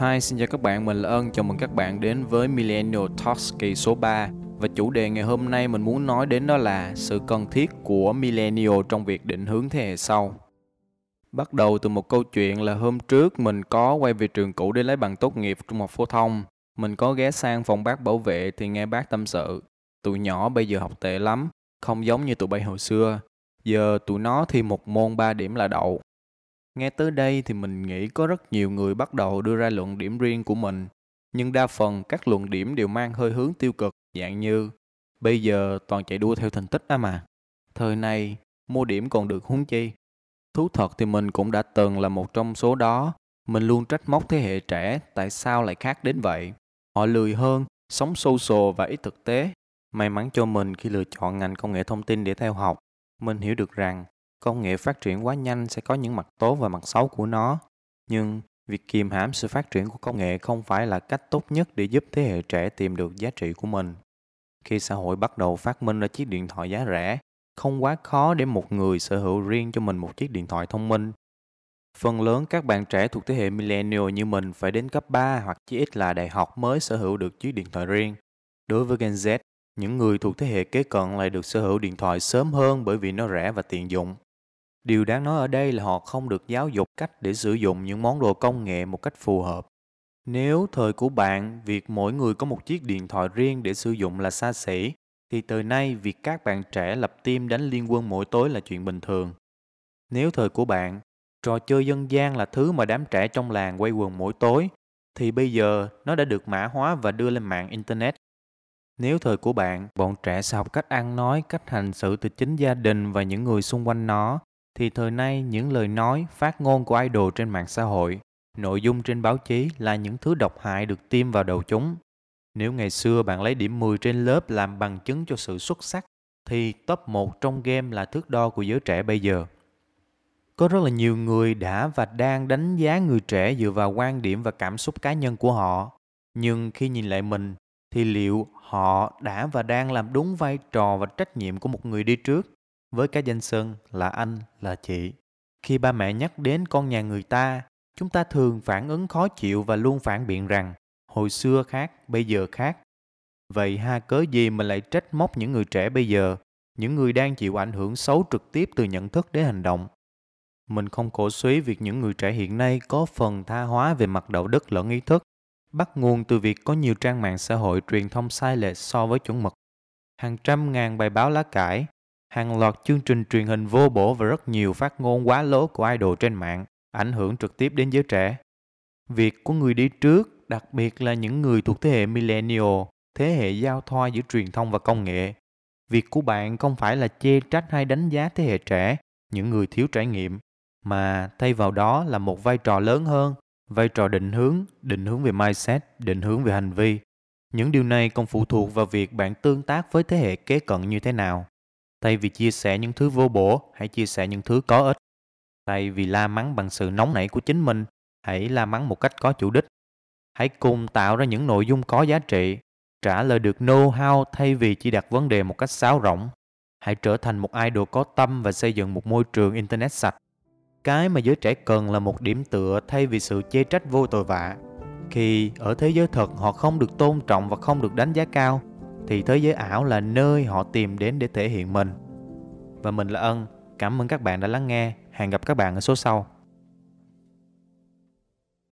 Hi, xin chào các bạn, mình là Ân, chào mừng các bạn đến với Millennial Talks kỳ số 3 Và chủ đề ngày hôm nay mình muốn nói đến đó là sự cần thiết của Millennial trong việc định hướng thế hệ sau. Bắt đầu từ một câu chuyện là hôm trước mình có quay về trường cũ để lấy bằng tốt nghiệp trung học phổ thông. Mình có ghé sang phòng bác bảo vệ thì nghe bác tâm sự. Tụi nhỏ bây giờ học tệ lắm, không giống như tụi bay hồi xưa. Giờ tụi nó thi một môn 3 điểm là đậu. Nghe tới đây thì mình nghĩ có rất nhiều người bắt đầu đưa ra luận điểm riêng của mình, nhưng đa phần các luận điểm đều mang hơi hướng tiêu cực, dạng như bây giờ toàn chạy đua theo thành tích á mà. Thời này, mua điểm còn được huống chi. Thú thật thì mình cũng đã từng là một trong số đó. Mình luôn trách móc thế hệ trẻ tại sao lại khác đến vậy. Họ lười hơn, sống social và ít thực tế. May mắn cho mình khi lựa chọn ngành công nghệ thông tin để theo học. Mình hiểu được rằng công nghệ phát triển quá nhanh sẽ có những mặt tốt và mặt xấu của nó. Nhưng việc kiềm hãm sự phát triển của công nghệ không phải là cách tốt nhất để giúp thế hệ trẻ tìm được giá trị của mình. Khi xã hội bắt đầu phát minh ra chiếc điện thoại giá rẻ, không quá khó để một người sở hữu riêng cho mình một chiếc điện thoại thông minh. Phần lớn các bạn trẻ thuộc thế hệ millennial như mình phải đến cấp 3 hoặc chỉ ít là đại học mới sở hữu được chiếc điện thoại riêng. Đối với Gen Z, những người thuộc thế hệ kế cận lại được sở hữu điện thoại sớm hơn bởi vì nó rẻ và tiện dụng. Điều đáng nói ở đây là họ không được giáo dục cách để sử dụng những món đồ công nghệ một cách phù hợp. Nếu thời của bạn, việc mỗi người có một chiếc điện thoại riêng để sử dụng là xa xỉ, thì từ nay việc các bạn trẻ lập team đánh liên quân mỗi tối là chuyện bình thường. Nếu thời của bạn, trò chơi dân gian là thứ mà đám trẻ trong làng quay quần mỗi tối, thì bây giờ nó đã được mã hóa và đưa lên mạng Internet. Nếu thời của bạn, bọn trẻ sẽ học cách ăn nói, cách hành xử từ chính gia đình và những người xung quanh nó, thì thời nay những lời nói, phát ngôn của idol trên mạng xã hội, nội dung trên báo chí là những thứ độc hại được tiêm vào đầu chúng. Nếu ngày xưa bạn lấy điểm 10 trên lớp làm bằng chứng cho sự xuất sắc, thì top 1 trong game là thước đo của giới trẻ bây giờ. Có rất là nhiều người đã và đang đánh giá người trẻ dựa vào quan điểm và cảm xúc cá nhân của họ. Nhưng khi nhìn lại mình, thì liệu họ đã và đang làm đúng vai trò và trách nhiệm của một người đi trước? Với cái danh xưng là anh, là chị. Khi ba mẹ nhắc đến con nhà người ta, chúng ta thường phản ứng khó chịu và luôn phản biện rằng hồi xưa khác, bây giờ khác. Vậy ha cớ gì mình lại trách móc những người trẻ bây giờ, những người đang chịu ảnh hưởng xấu trực tiếp từ nhận thức đến hành động. Mình không cổ suý việc những người trẻ hiện nay có phần tha hóa về mặt đạo đức lẫn ý thức, bắt nguồn từ việc có nhiều trang mạng xã hội truyền thông sai lệch so với chuẩn mực. Hàng trăm ngàn bài báo lá cải, hàng loạt chương trình truyền hình vô bổ và rất nhiều phát ngôn quá lố của idol trên mạng ảnh hưởng trực tiếp đến giới trẻ. Việc của người đi trước, đặc biệt là những người thuộc thế hệ millennial, thế hệ giao thoa giữa truyền thông và công nghệ. Việc của bạn không phải là chê trách hay đánh giá thế hệ trẻ, những người thiếu trải nghiệm, mà thay vào đó là một vai trò lớn hơn, vai trò định hướng, định hướng về mindset, định hướng về hành vi. Những điều này còn phụ thuộc vào việc bạn tương tác với thế hệ kế cận như thế nào. Thay vì chia sẻ những thứ vô bổ, hãy chia sẻ những thứ có ích. Thay vì la mắng bằng sự nóng nảy của chính mình, hãy la mắng một cách có chủ đích. Hãy cùng tạo ra những nội dung có giá trị, trả lời được know-how thay vì chỉ đặt vấn đề một cách sáo rỗng. Hãy trở thành một idol có tâm và xây dựng một môi trường internet sạch. Cái mà giới trẻ cần là một điểm tựa thay vì sự chê trách vô tội vạ. Khi ở thế giới thật họ không được tôn trọng và không được đánh giá cao, thì thế giới ảo là nơi họ tìm đến để thể hiện mình. Và mình là Ân, cảm ơn các bạn đã lắng nghe. Hẹn gặp các bạn ở số sau.